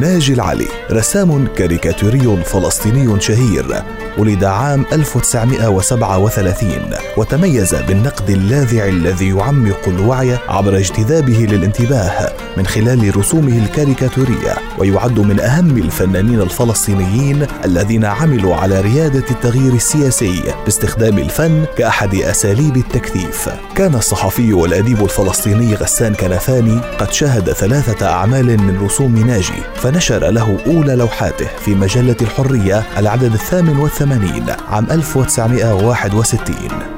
ناجي العلي رسام كاريكاتوري فلسطيني شهير ولد عام 1937 وتميز بالنقد اللاذع الذي يعمق الوعي عبر اجتذابه للانتباه من خلال رسومه الكاريكاتورية ويعد من أهم الفنانين الفلسطينيين الذين عملوا على ريادة التغيير السياسي باستخدام الفن كأحد أساليب التكثيف. كان الصحفي والأديب الفلسطيني غسان كنفاني قد شاهد ثلاثة أعمال من رسوم ناجي فنشر له أولى لوحاته في مجلة الحرية العدد الثامن والثمانين عام 1961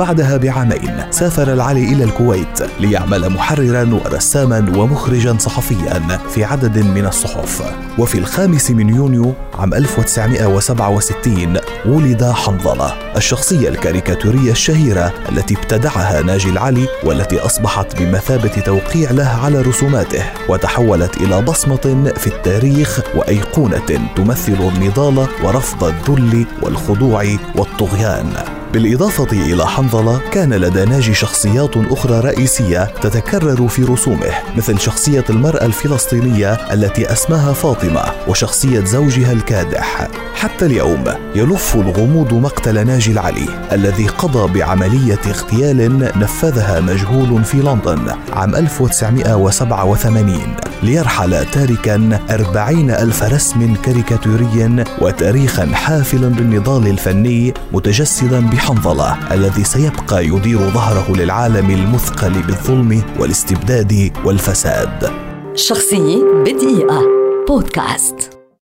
بعدها بعامين سافر العلي إلى الكويت ليعمل محررا ورساما ومخرجا صحفيا في عدد من الصحف. وفي الخامس من يونيو عام 1967 ولد حنظلة الشخصية الكاريكاتورية الشهيرة التي ابتدعها ناجي العلي والتي أصبحت بمثابة توقيع له على رسوماته وتحولت إلى بصمة في التاريخ وأيقونة تمثل النضال ورفض الذل والخضوع والطغيان. بالإضافة إلى حنظلة كان لدى ناجي شخصيات أخرى رئيسية تتكرر في رسومه مثل شخصية المرأة الفلسطينية التي أسماها فاطمة وشخصية زوجها الكادح. حتى اليوم يلف الغموض مقتل ناجي العلي الذي قضى بعملية اغتيال نفذها مجهول في لندن عام 1987 ليرحل تاركا أربعين ألف رسم كاريكاتوري وتاريخا حافلا بالنضال الفني متجسدا بحنظلة الذي سيبقى يدير ظهره للعالم المثقل بالظلم والاستبداد والفساد. شخصية بدقيقة. بودكاست.